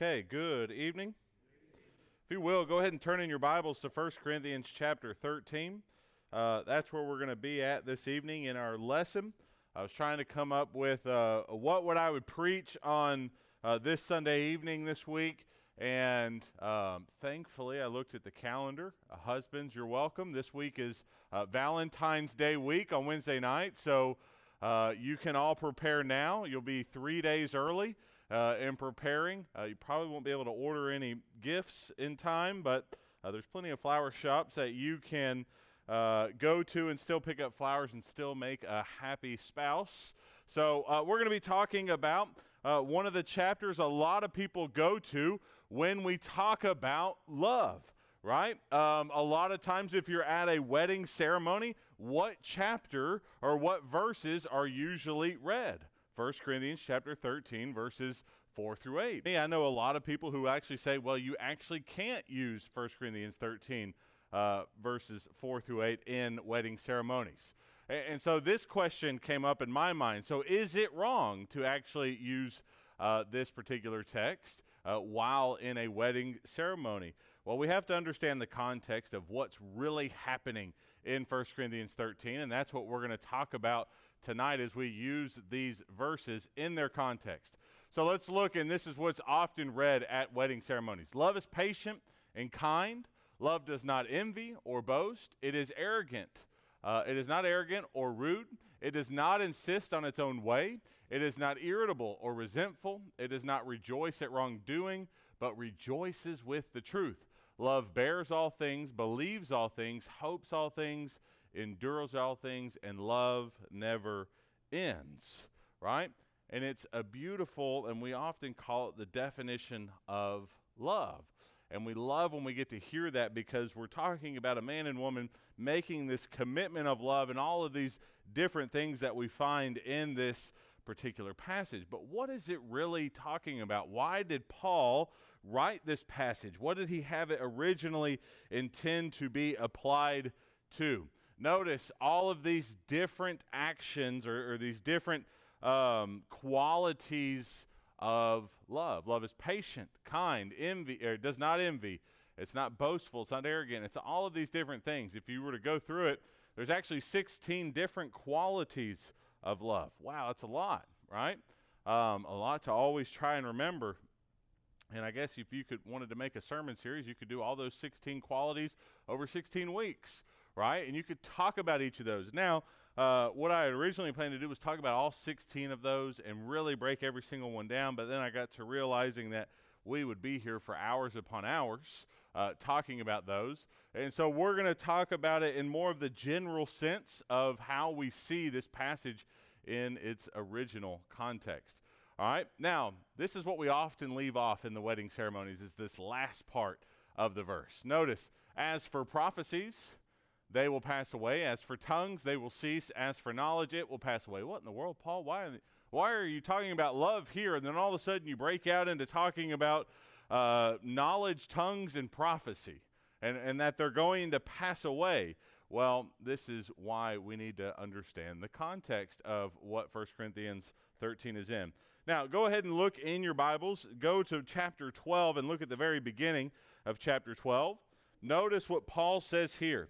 Okay, good evening. If you will, go ahead and turn in your Bibles to 1 Corinthians chapter 13. Uh, that's where we're going to be at this evening in our lesson. I was trying to come up with uh, what would I would preach on uh, this Sunday evening this week, and um, thankfully I looked at the calendar. Uh, husbands, you're welcome. This week is uh, Valentine's Day week on Wednesday night, so uh, you can all prepare now. You'll be three days early uh, in preparing. Uh, you probably won't be able to order any gifts in time, but uh, there's plenty of flower shops that you can uh, go to and still pick up flowers and still make a happy spouse. So, uh, we're going to be talking about uh, one of the chapters a lot of people go to when we talk about love right? Um, a lot of times, if you're at a wedding ceremony, what chapter or what verses are usually read? 1 Corinthians chapter 13, verses 4 through 8. Me, I know a lot of people who actually say, well, you actually can't use 1 Corinthians 13, uh, verses 4 through 8 in wedding ceremonies. And, and, so this question came up in my mind. So is it wrong to actually use uh, this particular text uh, while in a wedding ceremony? Well, we have to understand the context of what's really happening in 1 Corinthians 13, and that's what we're going to talk about tonight as we use these verses in their context. So let's look, and this is what's often read at wedding ceremonies Love is patient and kind. Love does not envy or boast. It is arrogant. Uh, it is not arrogant or rude. It does not insist on its own way. It is not irritable or resentful. It does not rejoice at wrongdoing, but rejoices with the truth. Love bears all things, believes all things, hopes all things, endures all things, and love never ends. Right? And it's a beautiful, and we often call it the definition of love. And we love when we get to hear that because we're talking about a man and woman making this commitment of love and all of these different things that we find in this particular passage. But what is it really talking about? Why did Paul write this passage? What did he have it originally intend to be applied to? Notice all of these different actions or, or these different um, qualities of love. Love is patient, kind, envy, or does not envy. It's not boastful. It's not arrogant. It's all of these different things. If you were to go through it, there's actually 16 different qualities of love. Wow, that's a lot, right? Um, a lot to always try and remember. And I guess if you could wanted to make a sermon series, you could do all those 16 qualities over 16 weeks, right? And you could talk about each of those. Now, uh, what I originally planned to do was talk about all 16 of those and really break every single one down. But then I got to realizing that we would be here for hours upon hours uh, talking about those. And so we're going to talk about it in more of the general sense of how we see this passage in its original context. All right. Now, this is what we often leave off in the wedding ceremonies is this last part of the verse. Notice, as for prophecies, they will pass away. As for tongues, they will cease. As for knowledge, it will pass away. What in the world, Paul? Why, why are you talking about love here? And then all of a sudden you break out into talking about uh, knowledge, tongues, and prophecy, and, and that they're going to pass away. Well, this is why we need to understand the context of what 1 Corinthians 13 is in. Now, go ahead and look in your Bibles. Go to chapter 12 and look at the very beginning of chapter 12. Notice what Paul says here.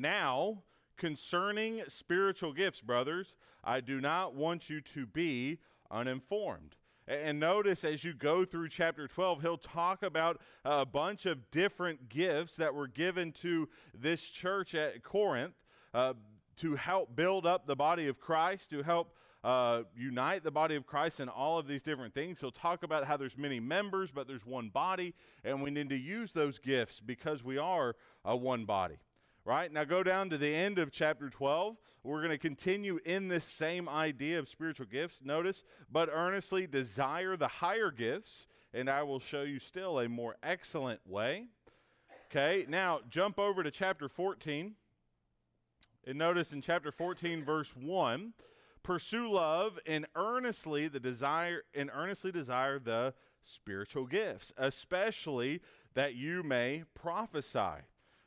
Now, concerning spiritual gifts, brothers, I do not want you to be uninformed. And notice as you go through chapter 12, he'll talk about a bunch of different gifts that were given to this church at Corinth uh, to help build up the body of Christ, to help uh, unite the body of Christ and all of these different things. He'll talk about how there's many members, but there's one body, and we need to use those gifts because we are a one body right? Now go down to the end of chapter 12. We're going to continue in this same idea of spiritual gifts. Notice, but earnestly desire the higher gifts, and I will show you still a more excellent way. Okay, now jump over to chapter 14. And notice in chapter 14, verse 1 pursue love and earnestly the desire and earnestly desire the spiritual gifts especially that you may prophesy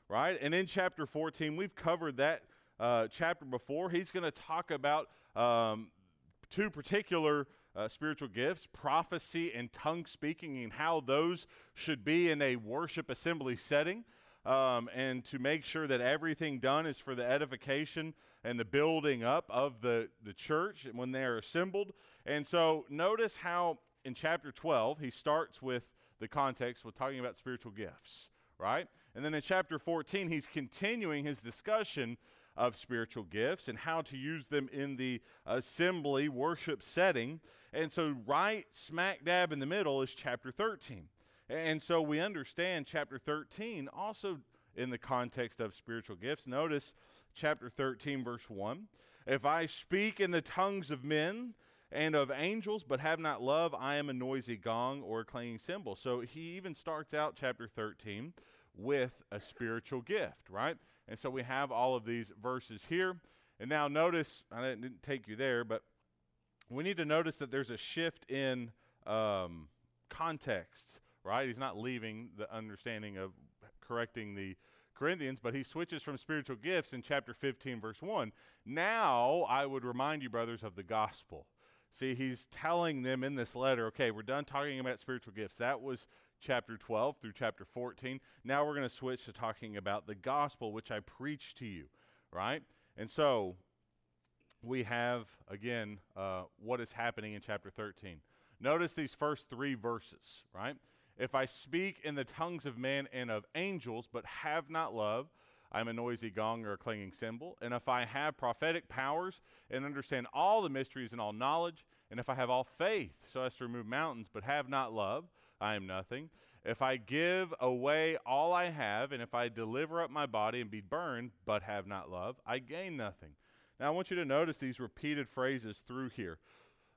right? And in chapter 14, we've covered that uh, chapter before. He's going to talk about um, two particular uh, spiritual gifts, prophecy and tongue speaking, and how those should be in a worship assembly setting. Um, and to make sure that everything done is for the edification and the building up of the, the church when they are assembled. And so notice how in chapter 12 he starts with the context with talking about spiritual gifts, right? And then in chapter 14 he's continuing his discussion of spiritual gifts and how to use them in the assembly worship setting. And so, right smack dab in the middle is chapter 13. And so, we understand chapter 13 also in the context of spiritual gifts. Notice chapter 13, verse 1. If I speak in the tongues of men and of angels, but have not love, I am a noisy gong or a clanging cymbal. So he even starts out chapter 13 with a spiritual gift, right? And so we have all of these verses here. And now notice, I didn't take you there, but we need to notice that there's a shift in um, context, right? He's not leaving the understanding of correcting the Corinthians, but he switches from spiritual gifts in chapter 15, verse 1. Now I would remind you, brothers, of the gospel. See, he's telling them in this letter, okay, we're done talking about spiritual gifts. That was chapter 12 through chapter 14. Now we're going to switch to talking about the gospel, which I preach to you, right? And so we have, again, uh, what is happening in chapter 13. Notice these first three verses, right? If I speak in the tongues of men and of angels, but have not love, I'm a noisy gong or a clanging cymbal. And if I have prophetic powers and understand all the mysteries and all knowledge, and if I have all faith so as to remove mountains, but have not love, I am nothing. If I give away all I have, and if I deliver up my body and be burned, but have not love, I gain nothing. Now, I want you to notice these repeated phrases through here.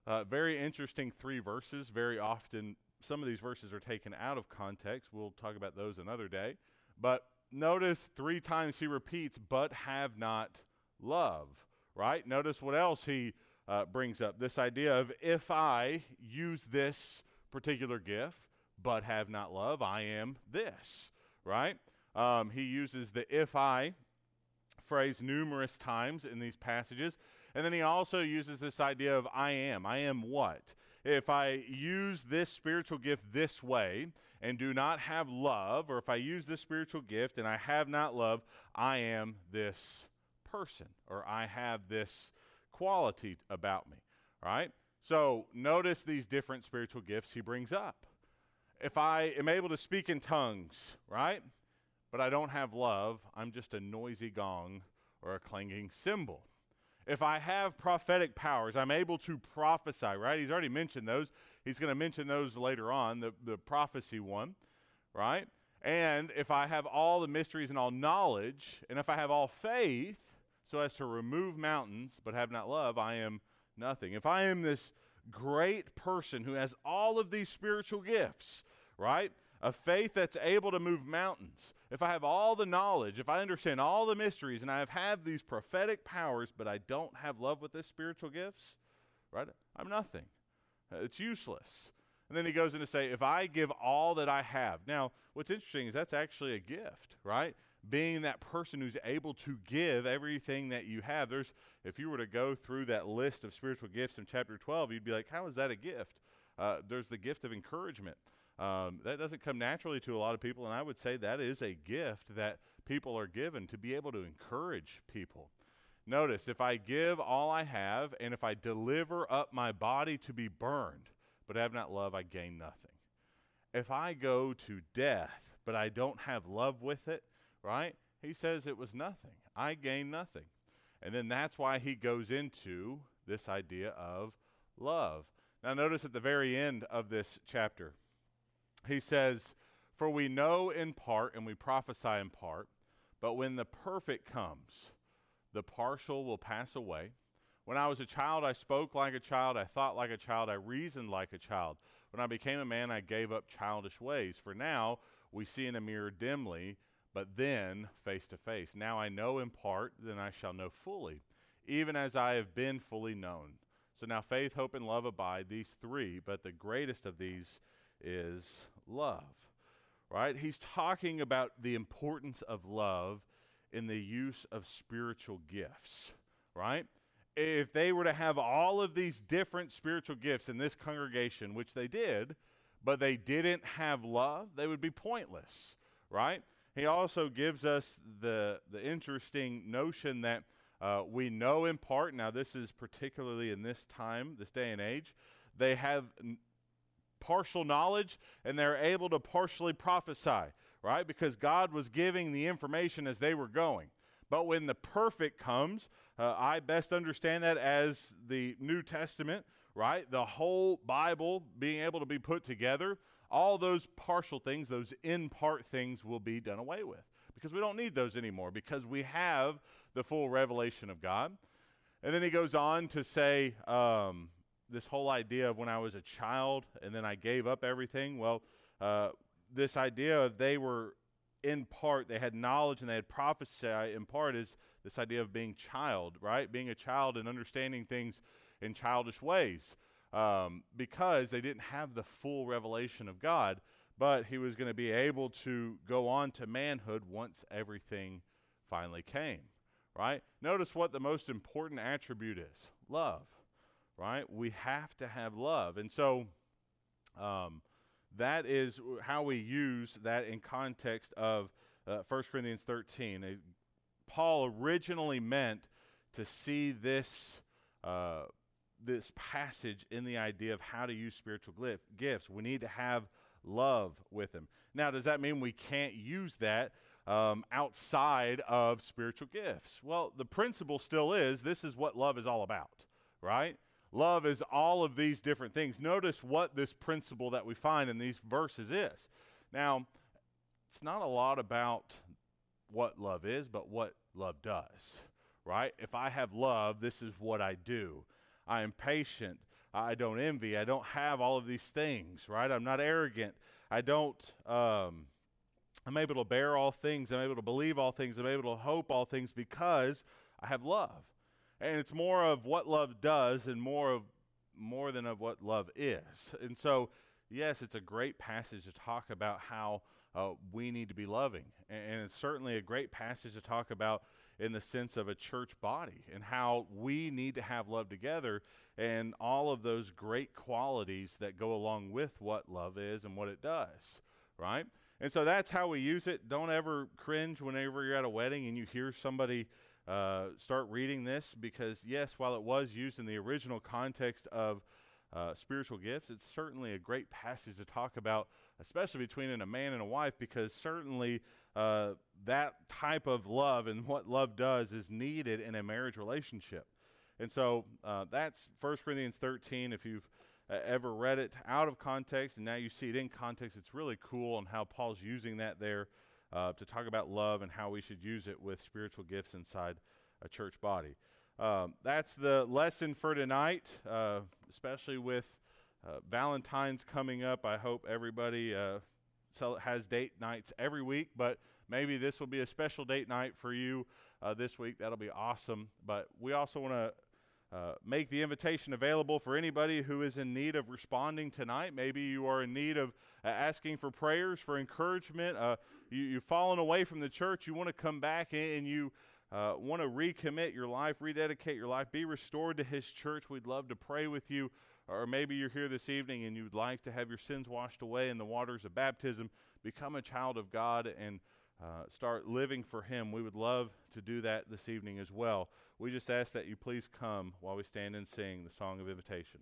Uh, very interesting three verses. Very often, some of these verses are taken out of context. We'll talk about those another day. But notice three times he repeats, but have not love, right? Notice what else he uh, brings up this idea of if I use this particular gift, but have not love, I am this, right? Um, he uses the if I phrase numerous times in these passages. And then he also uses this idea of I am. I am what? If I use this spiritual gift this way and do not have love, or if I use this spiritual gift and I have not love, I am this person, or I have this quality about me, right? So notice these different spiritual gifts he brings up. If I am able to speak in tongues, right? But I don't have love, I'm just a noisy gong or a clanging cymbal. If I have prophetic powers, I'm able to prophesy, right? He's already mentioned those. He's going to mention those later on, the, the prophecy one, right? And if I have all the mysteries and all knowledge, and if I have all faith, so as to remove mountains, but have not love, I am nothing. If I am this great person who has all of these spiritual gifts, right? A faith that's able to move mountains. If I have all the knowledge, if I understand all the mysteries, and I have had these prophetic powers, but I don't have love with these spiritual gifts, right? I'm nothing. It's useless. And then he goes in to say, if I give all that I have. Now, what's interesting is that's actually a gift, right? Being that person who's able to give everything that you have. There's, if you were to go through that list of spiritual gifts in chapter 12, you'd be like, how is that a gift? Uh, there's the gift of encouragement. Um, that doesn't come naturally to a lot of people, and I would say that is a gift that people are given to be able to encourage people. Notice, if I give all I have, and if I deliver up my body to be burned, but have not love, I gain nothing. If I go to death, but I don't have love with it, right? He says it was nothing. I gain nothing. And then that's why he goes into this idea of love. Now, notice at the very end of this chapter, he says, For we know in part and we prophesy in part, but when the perfect comes, the partial will pass away. When I was a child, I spoke like a child, I thought like a child, I reasoned like a child. When I became a man, I gave up childish ways. For now, we see in a mirror dimly but then face to face. Now I know in part, then I shall know fully, even as I have been fully known. So now faith, hope, and love abide, these three, but the greatest of these is love. Right? He's talking about the importance of love in the use of spiritual gifts. Right? if they were to have all of these different spiritual gifts in this congregation, which they did, but they didn't have love, they would be pointless, right? He also gives us the, the interesting notion that uh, we know in part, now this is particularly in this time, this day and age, they have n- partial knowledge and they're able to partially prophesy, right? Because God was giving the information as they were going. But when the perfect comes, uh, I best understand that as the New Testament, right? The whole Bible being able to be put together, all those partial things, those in part things will be done away with because we don't need those anymore because we have the full revelation of God. And then he goes on to say um, this whole idea of when I was a child and then I gave up everything. Well, uh, this idea of they were in part, they had knowledge and they had prophecy in part is this idea of being child, right? Being a child and understanding things in childish ways um, because they didn't have the full revelation of God. But he was going to be able to go on to manhood once everything finally came, right? Notice what the most important attribute is love, right? We have to have love. And so, um, that is how we use that in context of uh, 1 Corinthians 13. Uh, Paul originally meant to see this, uh, this passage in the idea of how to use spiritual gifts. We need to have love with them. Now, does that mean we can't use that um, outside of spiritual gifts? Well, the principle still is this is what love is all about, right? Love is all of these different things. Notice what this principle that we find in these verses is. Now, it's not a lot about what love is, but what love does, right? If I have love, this is what I do. I am patient. I don't envy. I don't have all of these things, right? I'm not arrogant. I don't, um, I'm able to bear all things. I'm able to believe all things. I'm able to hope all things because I have love and it's more of what love does and more of more than of what love is. And so, yes, it's a great passage to talk about how uh, we need to be loving, and, and it's certainly a great passage to talk about in the sense of a church body and how we need to have love together and all of those great qualities that go along with what love is and what it does, right? And so that's how we use it. Don't ever cringe whenever you're at a wedding and you hear somebody uh, start reading this because, yes, while it was used in the original context of uh, spiritual gifts, it's certainly a great passage to talk about, especially between a man and a wife, because certainly uh, that type of love and what love does is needed in a marriage relationship. And so uh, that's 1 Corinthians 13. If you've uh, ever read it out of context and now you see it in context, it's really cool on how Paul's using that there uh, to talk about love and how we should use it with spiritual gifts inside a church body. Um, that's the lesson for tonight, uh, especially with uh, Valentine's coming up. I hope everybody uh, has date nights every week, but maybe this will be a special date night for you uh, this week. That'll be awesome. But we also want to uh, make the invitation available for anybody who is in need of responding tonight. Maybe you are in need of uh, asking for prayers, for encouragement. Uh, you, have fallen away from the church. You want to come back and you uh, want to recommit your life, rededicate your life, be restored to His church. We'd love to pray with you. Or maybe you're here this evening and you'd like to have your sins washed away in the waters of baptism, become a child of God, and uh, start living for Him. We would love to do that this evening as well. We just ask that you please come while we stand and sing the song of invitation.